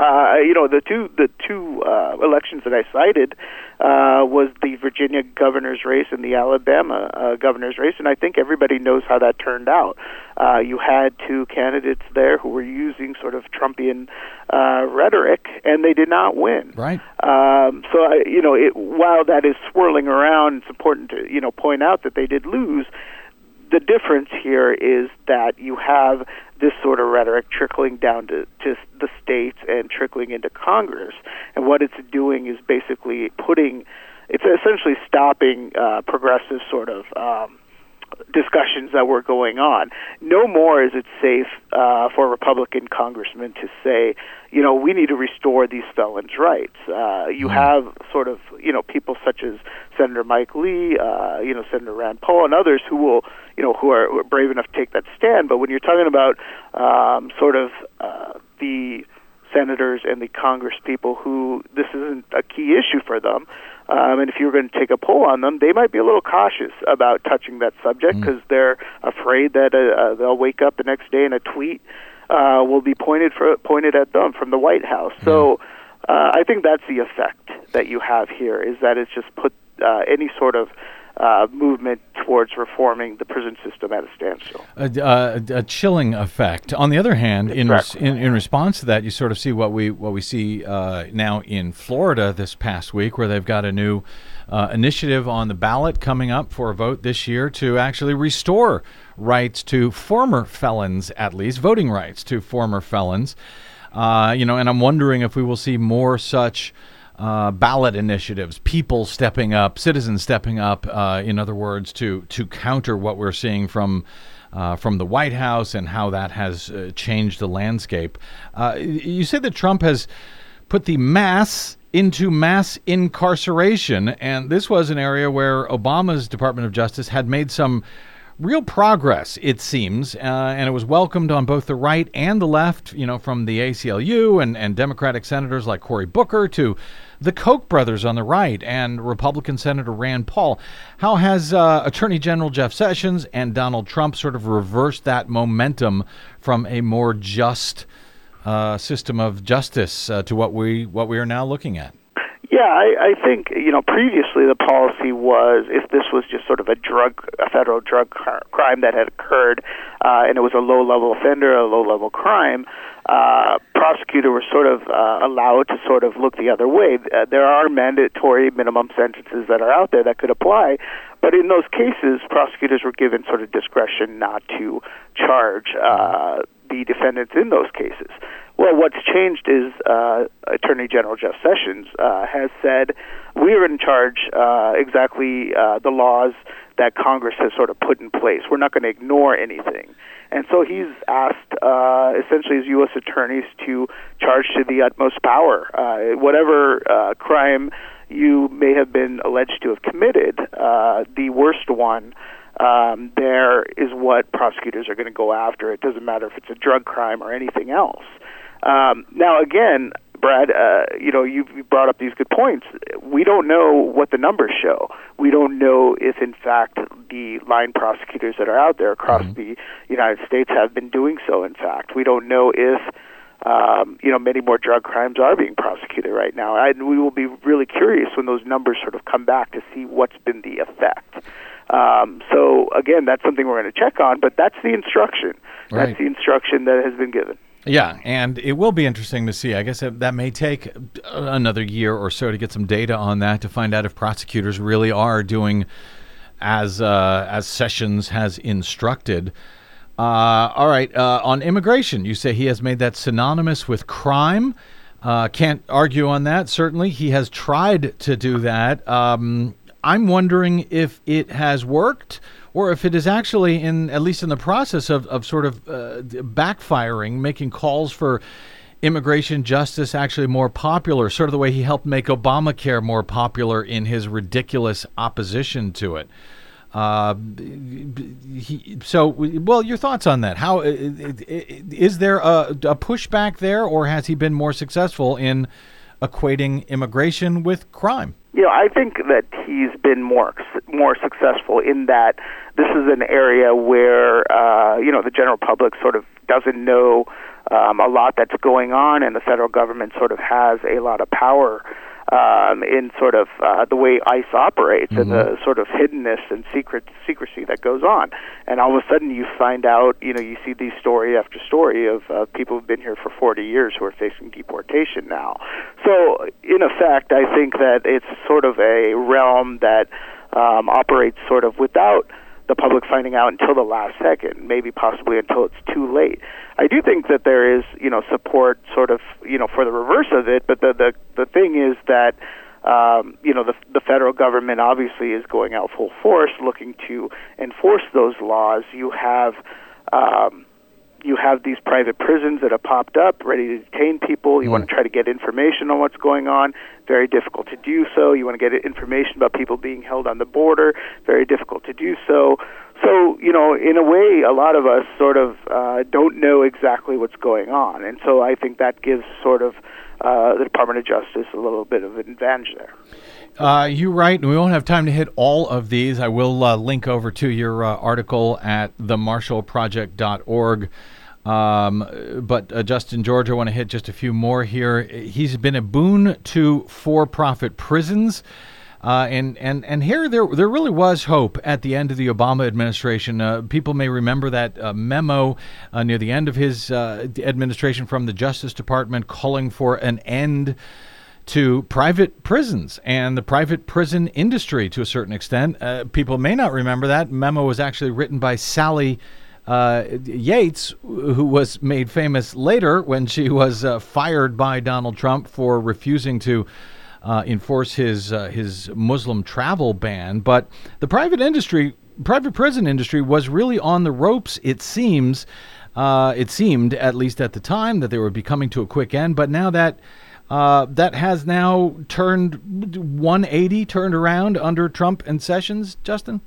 Uh, you know, the two the two uh, elections that I cited uh, was the Virginia governor's race and the Alabama uh, governor's race, and I think everybody knows how that turned out. Uh, you had two candidates there who were using sort of Trumpian uh, rhetoric, and they did not win. Right. Um, so, I, you know, it, while that is swirling around, it's important to you know point out that they did lose. The difference here is that you have this sort of rhetoric trickling down to, to the states and trickling into Congress, and what it's doing is basically putting, it's essentially stopping uh, progressive sort of. Um, discussions that were going on. No more is it safe uh, for a Republican congressmen to say, you know, we need to restore these felons' rights. Uh, you have sort of, you know, people such as Senator Mike Lee, uh, you know, Senator Rand Paul, and others who will, you know, who are, who are brave enough to take that stand. But when you're talking about um, sort of uh, the senators and the Congress people who this isn't a key issue for them, Um, and if you were going to take a poll on them, they might be a little cautious about touching that subject because they're afraid that uh, uh, they'll wake up the next day and a tweet uh, will be pointed for, pointed at them from the White House. So uh, I think that's the effect that you have here is that it's just put uh, any sort of uh, movement towards reforming the prison system at a standstill. a, a, a chilling effect. On the other hand, in, res- in in response to that, you sort of see what we what we see uh, now in Florida this past week, where they've got a new uh, initiative on the ballot coming up for a vote this year to actually restore rights to former felons, at least voting rights to former felons. Uh, you know, and I'm wondering if we will see more such uh, ballot initiatives, people stepping up, citizens stepping up. Uh, in other words, to to counter what we're seeing from. Uh, from the White House and how that has uh, changed the landscape. Uh, you say that Trump has put the mass into mass incarceration, and this was an area where Obama's Department of Justice had made some real progress, it seems, uh, and it was welcomed on both the right and the left, you know, from the ACLU and, and Democratic senators like Cory Booker to the Koch brothers on the right and Republican Senator Rand Paul. How has uh, Attorney General Jeff Sessions and Donald Trump sort of reversed that momentum from a more just uh, system of justice uh, to what we what we are now looking at? Yeah, I, I think you know previously the policy was if this was just sort of a drug, a federal drug cr- crime that had occurred, uh, and it was a low-level offender, a low-level crime, uh, prosecutor was sort of uh, allowed to sort of look the other way. Uh, there are mandatory minimum sentences that are out there that could apply, but in those cases, prosecutors were given sort of discretion not to charge uh, the defendants in those cases. Well, what's changed is uh, Attorney General Jeff Sessions uh, has said we are in charge uh, exactly uh, the laws that Congress has sort of put in place. We're not going to ignore anything. And so he's asked uh, essentially his U.S. attorneys to charge to the utmost power. Uh, whatever uh, crime you may have been alleged to have committed, uh, the worst one um, there is what prosecutors are going to go after. It doesn't matter if it's a drug crime or anything else. Um, now, again, Brad, uh, you know, you've brought up these good points. We don't know what the numbers show. We don't know if, in fact, the line prosecutors that are out there across the United States have been doing so. In fact, we don't know if um, you know many more drug crimes are being prosecuted right now. And we will be really curious when those numbers sort of come back to see what's been the effect. Um, so again, that's something we're going to check on. But that's the instruction. Right. That's the instruction that has been given. Yeah, and it will be interesting to see. I guess that that may take another year or so to get some data on that to find out if prosecutors really are doing as uh, as Sessions has instructed. Uh, all right, uh, on immigration, you say he has made that synonymous with crime. Uh, can't argue on that. Certainly, he has tried to do that. Um, I'm wondering if it has worked or if it is actually in at least in the process of, of sort of uh, backfiring, making calls for immigration justice actually more popular, sort of the way he helped make Obamacare more popular in his ridiculous opposition to it. Uh, he, so, well, your thoughts on that? How is there a, a pushback there, or has he been more successful in equating immigration with crime? You know, I think that he's been more more successful in that this is an area where uh, you know the general public sort of doesn't know um, a lot that's going on, and the federal government sort of has a lot of power um, in sort of uh, the way ICE operates and the sort of hiddenness and secret secrecy that goes on. And all of a sudden, you find out, you know, you see these story after story of uh, people who've been here for 40 years who are facing deportation now. So, in effect, I think that it's sort of a realm that um, operates sort of without the public finding out until the last second, maybe possibly until it's too late. I do think that there is, you know, support sort of, you know, for the reverse of it, but the the the thing is that um, you know, the, the federal government obviously is going out full force looking to enforce those laws. You have um, you have these private prisons that have popped up ready to detain people. You want to try to get information on what's going on. Very difficult to do so. You want to get information about people being held on the border. Very difficult to do so. So, you know, in a way, a lot of us sort of uh, don't know exactly what's going on. And so I think that gives sort of uh, the Department of Justice a little bit of an advantage there. Uh, you're right. We won't have time to hit all of these. I will uh, link over to your uh, article at themarshallproject.org. Um, but uh, Justin George, I want to hit just a few more here. He's been a boon to for-profit prisons. Uh, and and and here there there really was hope at the end of the Obama administration. Uh, people may remember that uh, memo uh, near the end of his uh, administration from the Justice Department calling for an end to private prisons and the private prison industry to a certain extent. Uh, people may not remember that memo was actually written by Sally. Uh, Yates, who was made famous later when she was uh, fired by Donald Trump for refusing to uh, enforce his uh, his Muslim travel ban. But the private industry, private prison industry, was really on the ropes. It seems, uh, it seemed at least at the time that they were be coming to a quick end. But now that uh, that has now turned 180, turned around under Trump and Sessions, Justin.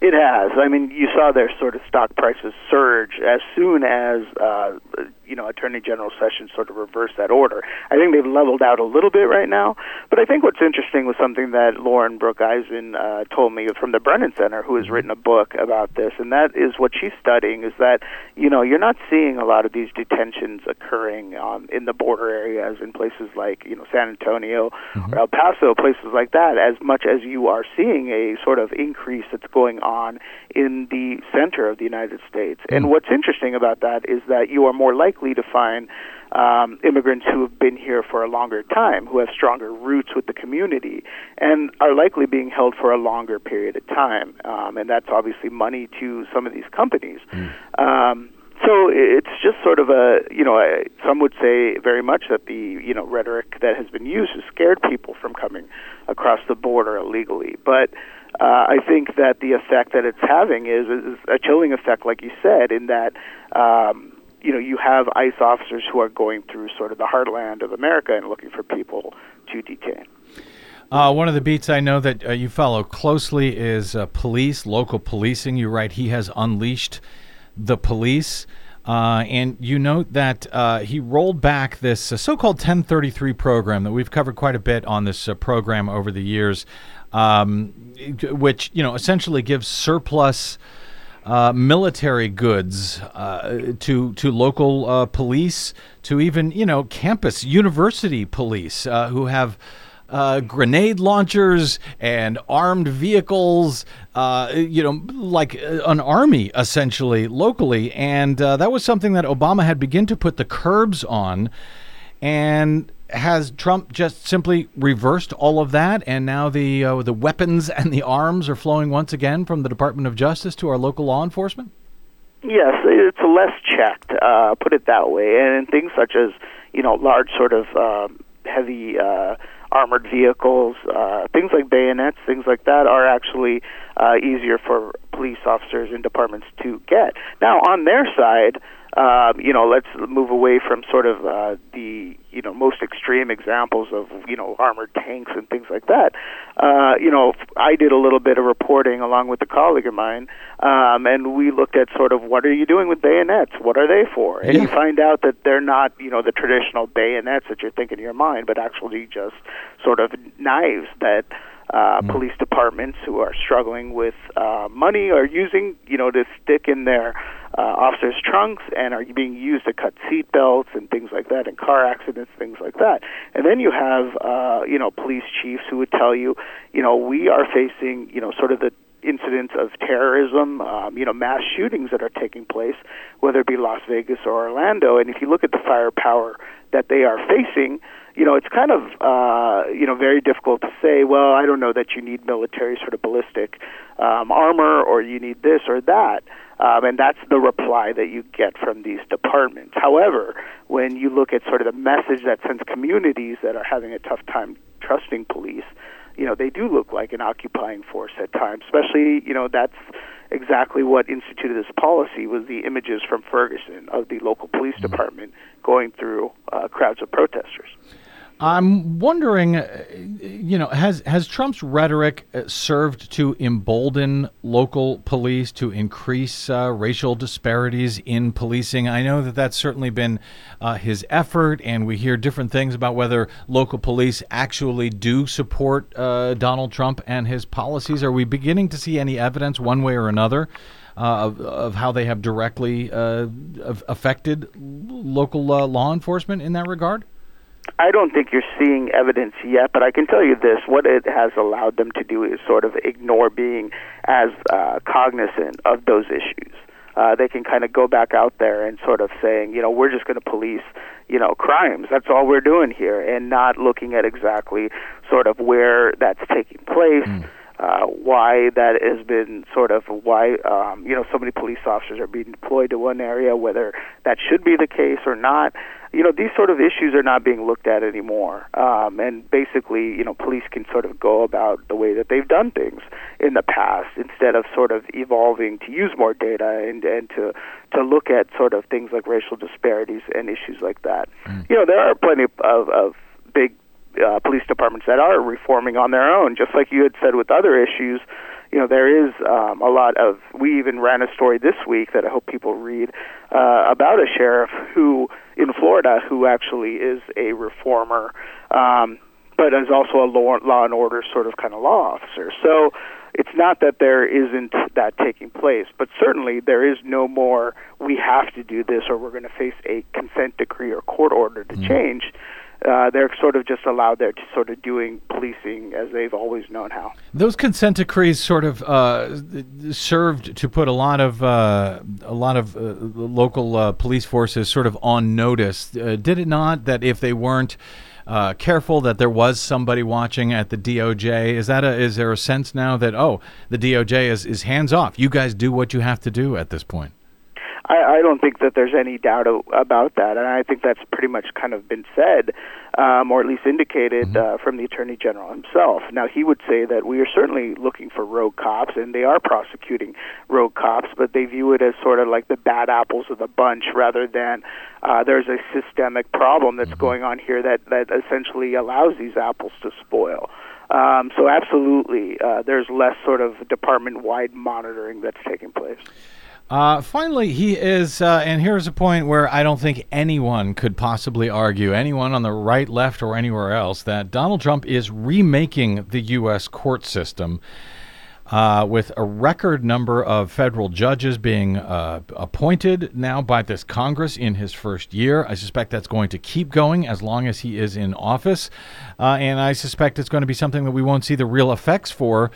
It has. I mean, you saw their sort of stock prices surge as soon as uh, you know Attorney General Sessions sort of reversed that order. I think they've leveled out a little bit right now, but I think what's interesting was something that Lauren Brooke Eisen uh, told me from the Brennan Center, who has written a book about this, and that is what she's studying is that you know you're not seeing a lot of these detentions occurring um, in the border areas in places like you know San Antonio Mm-hmm. or El Paso, places like that, as much as you are seeing a sort of increase that's going on in the center of the United States. And what's interesting about that is that you are more likely to find um, immigrants who have been here for a longer time, who have stronger roots with the community, and are likely being held for a longer period of time. Um, and that's obviously money to some of these companies. Um, so it's just sort of a, you know, I- some would say very much that the, you know, rhetoric that has been used has scared people from coming across the border illegally. But uh, I think that the effect that it's having is, is a chilling effect, like you said, in that, um, you know, you have ICE officers who are going through sort of the heartland of America and looking for people to detain. Uh, one of the beats I know that uh, you follow closely is uh, police, local policing. You write he has unleashed the police. Uh, and you note that uh, he rolled back this uh, so called 1033 program that we've covered quite a bit on this uh, program over the years, um, which, you know, essentially gives surplus. Uh, military goods uh, to to local uh, police, to even you know campus university police uh, who have uh, grenade launchers and armed vehicles, uh, you know, like an army essentially locally. And that was something that Obama had begun to put the curbs on. And has Trump just simply reversed all of that, and now the uh, the weapons and the arms are flowing once again from the Department of Justice to our local law enforcement? Yes, it's less checked, uh, put it that way, and things such as you know large sort of um, heavy uh, armored vehicles, uh, things like bayonets, things like that are actually uh, easier for police officers and departments to get. Now, on their side, um, you know, let's move away from sort of uh, the you know most extreme examples of you know armored tanks and things like that. Uh, you know, I did a little bit of reporting along with a colleague of mine, um, and we looked at sort of what are you doing with bayonets? What are they for? And you find out that they're not you know the traditional bayonets that you're thinking in your mind, but actually just sort of knives that uh, police departments who are struggling with uh, money are using, you know, to stick in their uh, officers' trunks and are being used to cut seat belts and things like that, in car accidents, things like that. And then you have, uh, you know, police chiefs who would tell you, you know, we are facing, you know, sort of the incidents of terrorism, um, you know, mass shootings that are taking place, whether it be Las Vegas or Orlando. And if you look at the firepower that they are facing, you know, it's kind of, uh, you know, very difficult to say, well, I don't know that you need military sort of ballistic um, armor or you need this or that. Um, and that's the reply that you get from these departments. However, when you look at sort of the message that sends communities that are having a tough time trusting police, you know, they do look like an occupying force at times. Especially, you know, that's exactly what instituted this policy was the images from Ferguson of the local police department going through uh, crowds of protesters. I'm wondering, uh, you know, has has Trump's rhetoric uh, served to embolden local police to increase uh, racial disparities in policing? I know that that's certainly been uh, his effort, and we hear different things about whether local police actually do support uh, Donald Trump and his policies. Are we beginning to see any evidence, one way or another? Uh, of, of how they have directly affected local law enforcement in that regard? I don't think you're seeing evidence yet, but I can tell you this: what it has allowed them to do is sort of ignore being as uh, cognizant of those issues. Uh, they can kind of go back out there and sort of saying, you know, we're just going to police, you know, crimes. That's all we're doing here, and not looking at exactly sort of where that's taking place. Mm. Uh, why that has been sort of why um, you know so many police officers are being deployed to one area, whether that should be the case or not. You know these sort of issues are not being looked at anymore. Um, and basically you know police can sort of go about the way that they've done things in the past instead of sort of evolving to use more data and and to to look at sort of things like racial disparities and issues like that. Mm. you know there are plenty of, of big uh, police departments that are reforming on their own just like you had said with other issues you know there is um, a lot of we even ran a story this week that I hope people read uh, about a sheriff who in Florida who actually is a reformer, um, but is also a law, law and order sort of kind of law officer. So it's not that there isn't that taking place, but certainly there is no more. We have to do this, or we're going to face a consent decree or court order to mm. change uh, they're sort of just allowed there to sort of doing policing as they've always known how. Those consent decrees sort of uh, served to put a lot of uh, a lot of uh, local uh, police forces sort of on notice. Uh, did it not? That if they weren't careful, that there was somebody watching at the DOJ. Is that a, is there a sense now that oh the DOJ is is hands off? You guys do what you have to do at this point. I, I don't think that there's any doubt o- about that, and I think that's pretty much kind of been said, um, or at least indicated mm-hmm. uh, from the Attorney General himself. Now, he would say that we are certainly looking for rogue cops, and they are prosecuting rogue cops, but they view it as sort of like the bad apples of the bunch rather than uh, there's a systemic problem that's mm-hmm. going on here that, that essentially allows these apples to spoil. Um, so, absolutely, uh, there's less sort of department wide monitoring that's taking place. Uh, finally, he is, uh, and here's a point where I don't think anyone could possibly argue, anyone on the right, left, or anywhere else, that Donald Trump is remaking the U.S. court system. Uh, with a record number of federal judges being uh, appointed now by this Congress in his first year. I suspect that's going to keep going as long as he is in office. Uh, and I suspect it's going to be something that we won't see the real effects for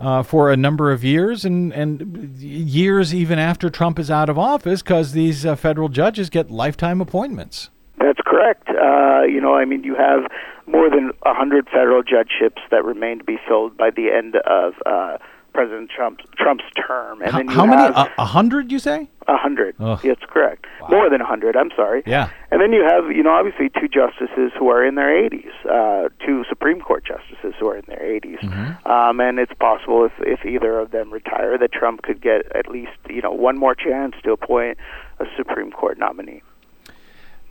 uh, for a number of years and, and years even after Trump is out of office because these uh, federal judges get lifetime appointments. That's correct. Uh, you know, I mean, you have more than 100 federal judgeships that remain to be filled by the end of uh, President Trump's Trump's term. And how, then how many? A hundred? You say? A hundred. That's correct. Wow. More than a hundred. I'm sorry. Yeah. And then you have, you know, obviously two justices who are in their 80s, uh, two Supreme Court justices who are in their 80s, mm-hmm. um, and it's possible if if either of them retire that Trump could get at least, you know, one more chance to appoint a Supreme Court nominee.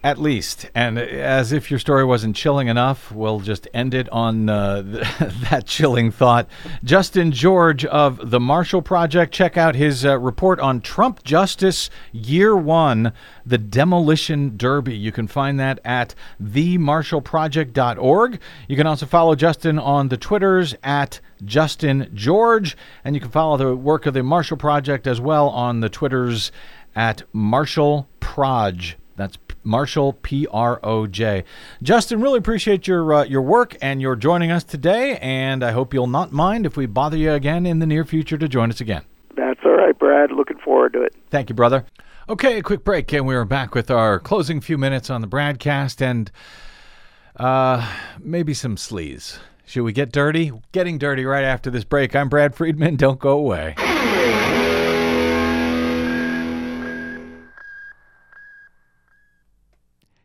At least. And as if your story wasn't chilling enough, we'll just end it on uh, that chilling thought. Justin George of the Marshall Project, check out his uh, report on Trump Justice Year One, the Demolition Derby. You can find that at themarshallproject.org. You can also follow Justin on the Twitters at Justin George, and you can follow the work of the Marshall Project as well on the Twitters at Marshall Proj. That's Marshall P R O J. Justin, really appreciate your uh, your work and your joining us today, and I hope you'll not mind if we bother you again in the near future to join us again. That's all right, Brad. Looking forward to it. Thank you, brother. Okay, a quick break, and we are back with our closing few minutes on the BradCast and uh, maybe some sleaze. Should we get dirty? Getting dirty right after this break. I'm Brad Friedman. Don't go away.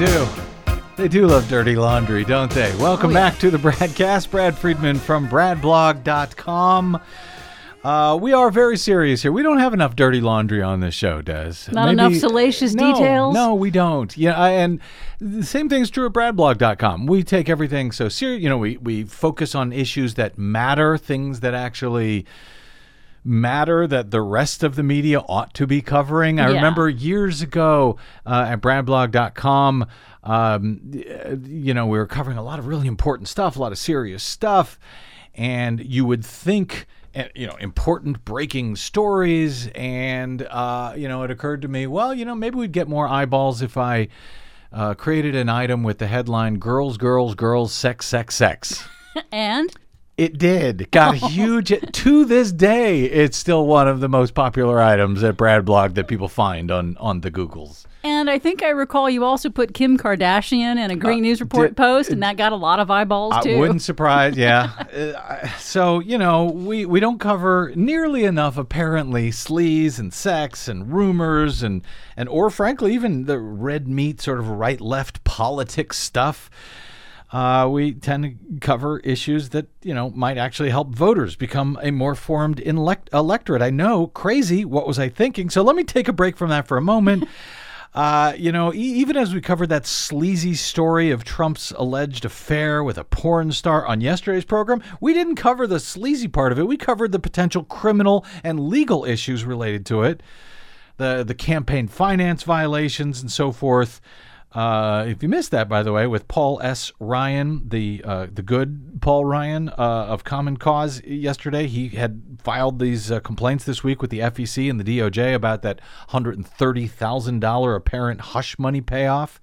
Do. They do love dirty laundry, don't they? Welcome Oh, yeah. back to the BradCast. Brad Friedman from bradblog.com. Uh, we are very serious here. We don't have enough dirty laundry on this show, Des. Not enough salacious no, details? No, we don't. Yeah, I, and the same thing is true at bradblog.com. We take everything so serious. You know, we, we focus on issues that matter, things that actually matter that the rest of the media ought to be covering. I Yeah. remember years ago uh, at bradblog.com, um, you know, we were covering a lot of really important stuff, a lot of serious stuff, and you would think. uh, You know, important breaking stories, and uh, you know, it occurred to me, well, you know, maybe we'd get more eyeballs if I uh, created an item with the headline "Girls, Girls, Girls, Sex, Sex, Sex." and It did. Got huge. to this day, it's still one of the most popular items at Brad Blog that people find on on the Googles. and I think I recall you also put Kim Kardashian in a Green News Report Uh, post, and that got a lot of eyeballs I too. wouldn't surprise. Yeah. Uh, so you know, we we don't cover nearly enough apparently sleaze and sex and rumors and and or frankly even the red meat sort of right left politics stuff. Uh, we tend to cover issues that you know might actually help voters become a more formed elect- electorate. I know, crazy. What was I thinking? So let me take a break from that for a moment. Uh, you know, e- even as we covered that sleazy story of Trump's alleged affair with a porn star on yesterday's program, we didn't cover the sleazy part of it. We covered the potential criminal and legal issues related to it, the the campaign finance violations and so forth. Uh, if you missed that, by the way, with Paul S. Ryan, the uh, the good Paul Ryan uh, of Common Cause, yesterday he had filed these uh, complaints this week with the FEC and the DOJ about that hundred and thirty thousand dollar apparent hush money payoff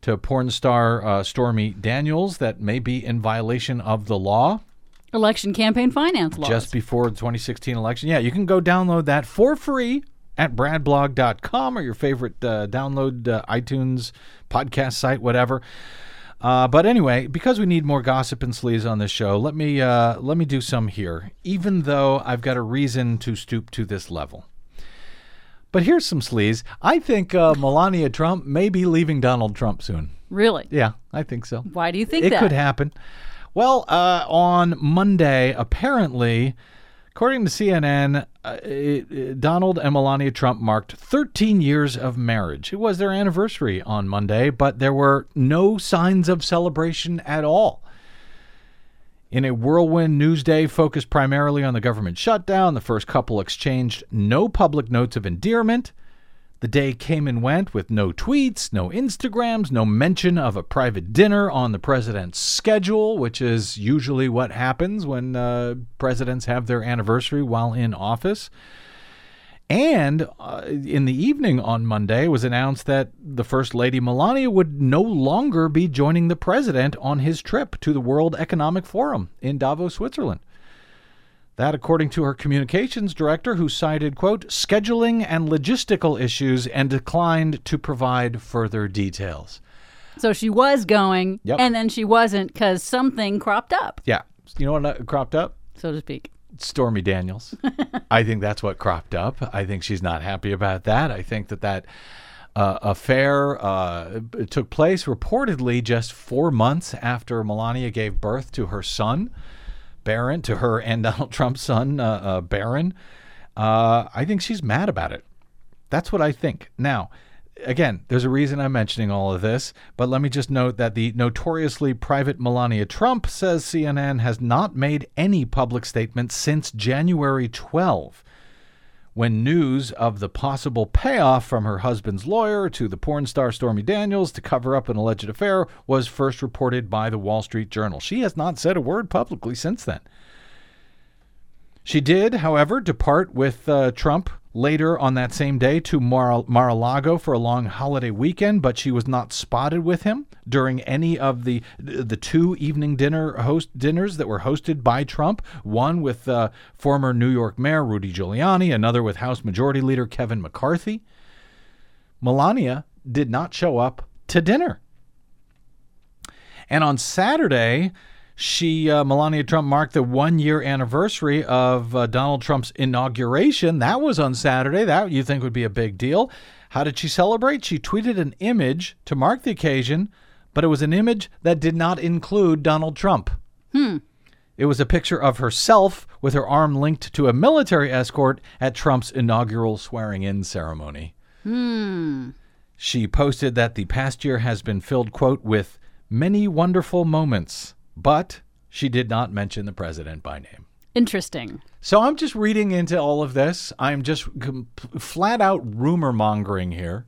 to porn star uh, Stormy Daniels that may be in violation of the law Election campaign finance laws. just before the 2016 election. Yeah, you can go download that for free at bradblog.com or your favorite uh, download uh, iTunes podcast site, whatever. Uh, but anyway, because we need more gossip and sleaze on this show, let me uh, let me do some here. Even though I've got a reason to stoop to this level. But here's some sleaze. I think uh, Melania Trump may be leaving Donald Trump soon. really? Yeah, I think so. Why do you think it that? could happen. Well, uh, on Monday, apparently, according to CNN, uh, it- it- Donald and Melania Trump marked 13 years of marriage. It was their anniversary on Monday, but there were no signs of celebration at all. In a whirlwind news day focused primarily on the government shutdown, the first couple exchanged no public notes of endearment. The day came and went with no tweets, no Instagrams, no mention of a private dinner on the president's schedule, which is usually what happens when uh, presidents have their anniversary while in office. And uh, in the evening on Monday, it was announced that the First Lady Melania would no longer be joining the president on his trip to the World Economic Forum in Davos, Switzerland. That, according to her communications director, who cited, quote, scheduling and logistical issues and declined to provide further details. So she was going, Yep. and then she wasn't because something cropped up, Yeah. You know what cropped up? so to speak. Stormy Daniels. I think that's what cropped up. I think she's not happy about that. I think that that uh, affair uh, took place reportedly just four months after Melania gave birth to her son, Barron, to her and Donald Trump's son, uh, uh, Barron. Uh, I think she's mad about it. That's what I think. Now, again, there's a reason I'm mentioning all of this, but let me just note that the notoriously private Melania Trump says CNN has not made any public statements since January 12 when news of the possible payoff from her husband's lawyer to the porn star Stormy Daniels to cover up an alleged affair was first reported by the Wall Street Journal. She has not said a word publicly since then. She did, however, depart with uh, Trump later on that same day to Mar- Mar-a-Lago for a long holiday weekend, but she was not spotted with him during any of the the two evening dinner host dinners that were hosted by Trump. One with uh, former New York Mayor Rudy Giuliani, another with House Majority Leader Kevin McCarthy. Melania did not show up to dinner. And on Saturday, she uh, Melania Trump marked the one year anniversary of uh, Donald Trump's inauguration. That was on Saturday. That you think would be a big deal. How did she celebrate? She tweeted an image to mark the occasion, but it was an image that did not include Donald Trump. Hmm. It was a picture of herself with her arm linked to a military escort at Trump's inaugural swearing in ceremony. Hmm. She posted that the past year has been filled, quote, with many wonderful moments but she did not mention the president by name. Interesting. So I'm just reading into all of this. I'm just com- flat out rumor mongering here.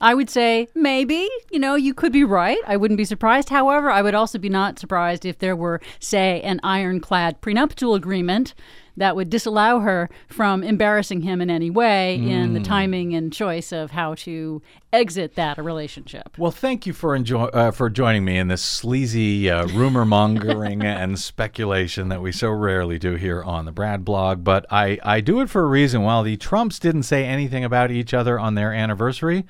I would say maybe, you know, you could be right. I wouldn't be surprised. However, I would also be not surprised if there were, say, an ironclad prenuptial agreement that would disallow her from embarrassing him in any way mm. in the Hmm. timing and choice of how to exit that relationship. Well, thank you for enjoy- uh, for joining me in this sleazy uh, rumor mongering and speculation that we so rarely do here on the Brad blog. But I, I do it for a reason. While the Trumps didn't say anything about each other on their anniversary,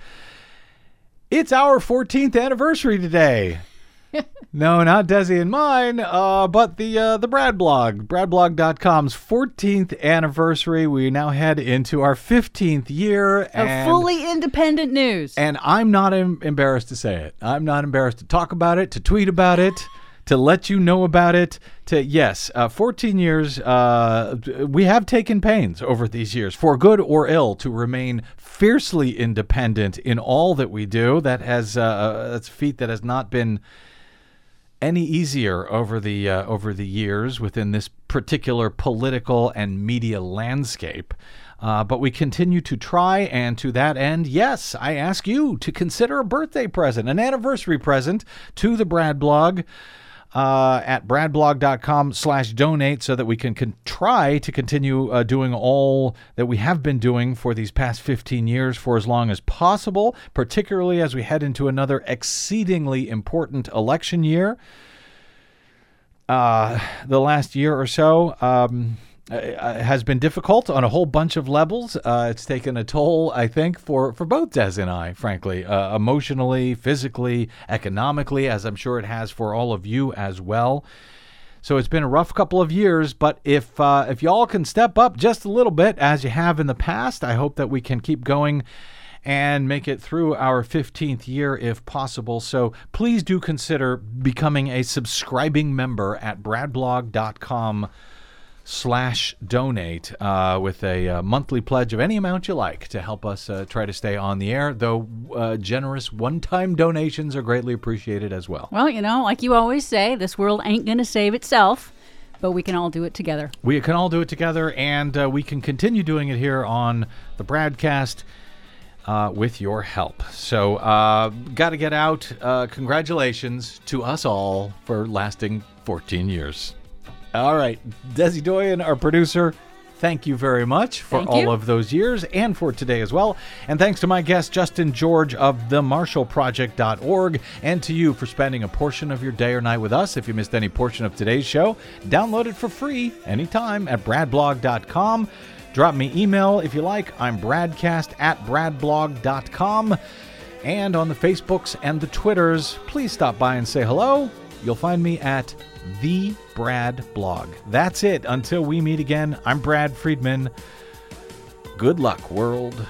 it's our 14th anniversary today. no, not Desi and mine, uh, but the uh, the Brad blog, bradblog.com's 14th anniversary. We now head into our 15th year. Of and- fully independent news. and I'm not em- embarrassed to say it. I'm not embarrassed to talk about it, to tweet about it, to let you know about it. To yes, uh, 14 years. Uh, we have taken pains over these years, for good or ill, to remain fiercely independent in all that we do. That has uh, that's a feat that has not been any easier over the uh, over the years within this particular political and media landscape. Uh, but we continue to try, and to that end, yes, I ask you to consider a birthday present, an anniversary present to the Brad blog uh, at bradblog.com slash donate so that we can, can try to continue uh, doing all that we have been doing for these past 15 years for as long as possible, particularly as we head into another exceedingly important election year. Uh, the last year or so um, uh, has been difficult on a whole bunch of levels. Uh, it's taken a toll, I think, for, for both Des and I, frankly, uh, emotionally, physically, economically, as I'm sure it has for all of you as well. So it's been a rough couple of years, but if uh, if y'all can step up just a little bit as you have in the past, I hope that we can keep going and make it through our 15th year if possible. So please do consider becoming a subscribing member at bradblog.com slash donate uh, with a uh, monthly pledge of any amount you like to help us uh, try to stay on the air, though uh, generous one-time donations are greatly appreciated as well. Well, you know, like you always say, this world ain't going to save itself, but we can all do it together. We can all do it together, and uh, we can continue doing it here on the BradCast. uh, with your help. So, uh, got to get out. Uh, congratulations to us all for lasting 14 years. All right, Desi Doyen, our producer. Thank you very much for Thank all you. of those years and for today as well. And thanks to my guest, Justin George of themarshallproject.org, and to you for spending a portion of your day or night with us. If you missed any portion of today's show, download it for free anytime at bradblog.com. Drop me email if you like. I'm bradcast at bradblog.com. And on the Facebooks and the Twitters, please stop by and say hello. You'll find me at the Brad Blog. That's it. Until we meet again, I'm Brad Friedman. Good luck, world.